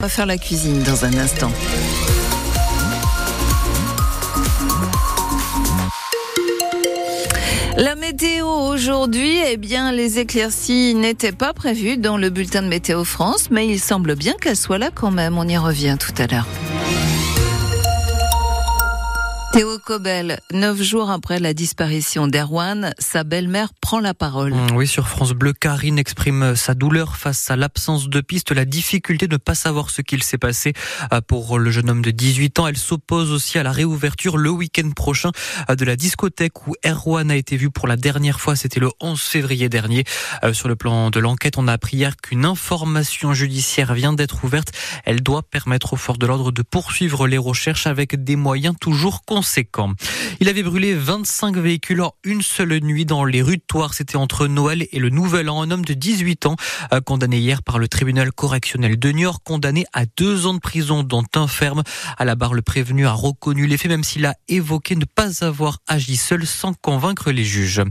On va faire la cuisine dans un instant. La météo aujourd'hui, eh bien, les éclaircies n'étaient pas prévues dans le bulletin de Météo France, mais il semble bien qu'elles soient là quand même. On y revient tout à l'heure. Théo Cobel, neuf jours après la disparition d'Erwan, sa belle-mère prend la parole. Mm, oui, sur France Bleu, Karine exprime sa douleur face à l'absence de piste, la difficulté de ne pas savoir ce qu'il s'est passé euh, pour le jeune homme de 18 ans. Elle s'oppose aussi à la réouverture le week-end prochain euh, de la discothèque où Erwan a été vu pour la dernière fois. C'était le 11 février dernier. Euh, sur le plan de l'enquête, on a appris hier qu'une information judiciaire vient d'être ouverte. Elle doit permettre aux forces de l'ordre de poursuivre les recherches avec des moyens toujours conséquents. Il avait brûlé 25 véhicules en une seule nuit dans les rues de Toire. C'était entre Noël et le Nouvel An. Un homme de 18 ans, condamné hier par le tribunal correctionnel de Niort, condamné à deux ans de prison, dont un ferme. À la barre, le prévenu a reconnu les faits, même s'il a évoqué ne pas avoir agi seul sans convaincre les juges.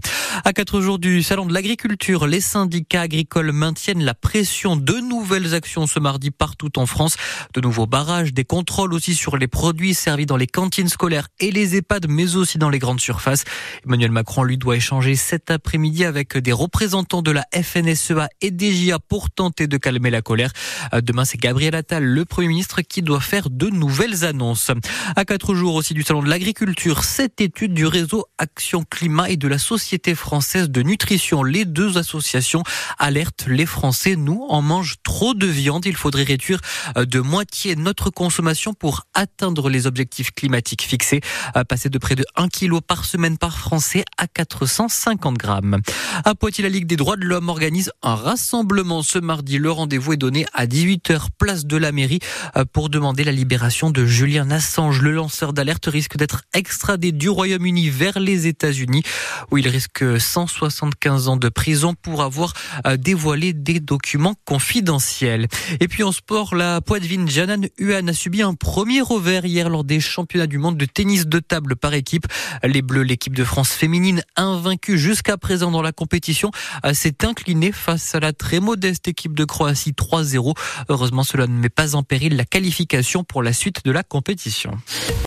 À quatre jours du salon de l'agriculture, les syndicats agricoles maintiennent la pression. De nouvelles actions ce mardi partout en France. De nouveaux barrages, des contrôles aussi sur les produits servis dans les cantines scolaires et les EHPAD, mais aussi dans les grandes surfaces. Emmanuel Macron, lui, doit échanger cet après-midi avec des représentants de la FNSEA et DGA pour tenter de calmer la colère. Euh, demain, c'est Gabriel Attal, le Premier ministre, qui doit faire de nouvelles annonces. À quatre jours aussi du Salon de l'Agriculture, cette étude du réseau Action Climat et de la Société française de nutrition. Les deux associations alertent les Français. Nous, en mange trop de viande. Il faudrait réduire euh, de moitié notre consommation pour atteindre les objectifs climatiques fixés passer de près de 1 kg par semaine par Français à 450 grammes. À Poitiers, la Ligue des droits de l'homme organise un rassemblement ce mardi. Le rendez-vous est donné à 18h place de la mairie euh, pour demander la libération de Julian Assange. Le lanceur d'alerte risque d'être extradé du Royaume-Uni vers les États-Unis où il risque 175 ans de prison pour avoir euh, dévoilé des documents confidentiels. Et puis en sport, la poitvine Janan Huan a subi un premier revers hier lors des championnats du monde de tennis de table par équipe. Les Bleus, l'équipe de France féminine, invaincue jusqu'à présent dans la compétition, s'est inclinée face à la très modeste équipe de Croatie 3-0. Heureusement, cela ne met pas en péril la qualification pour la suite de la compétition.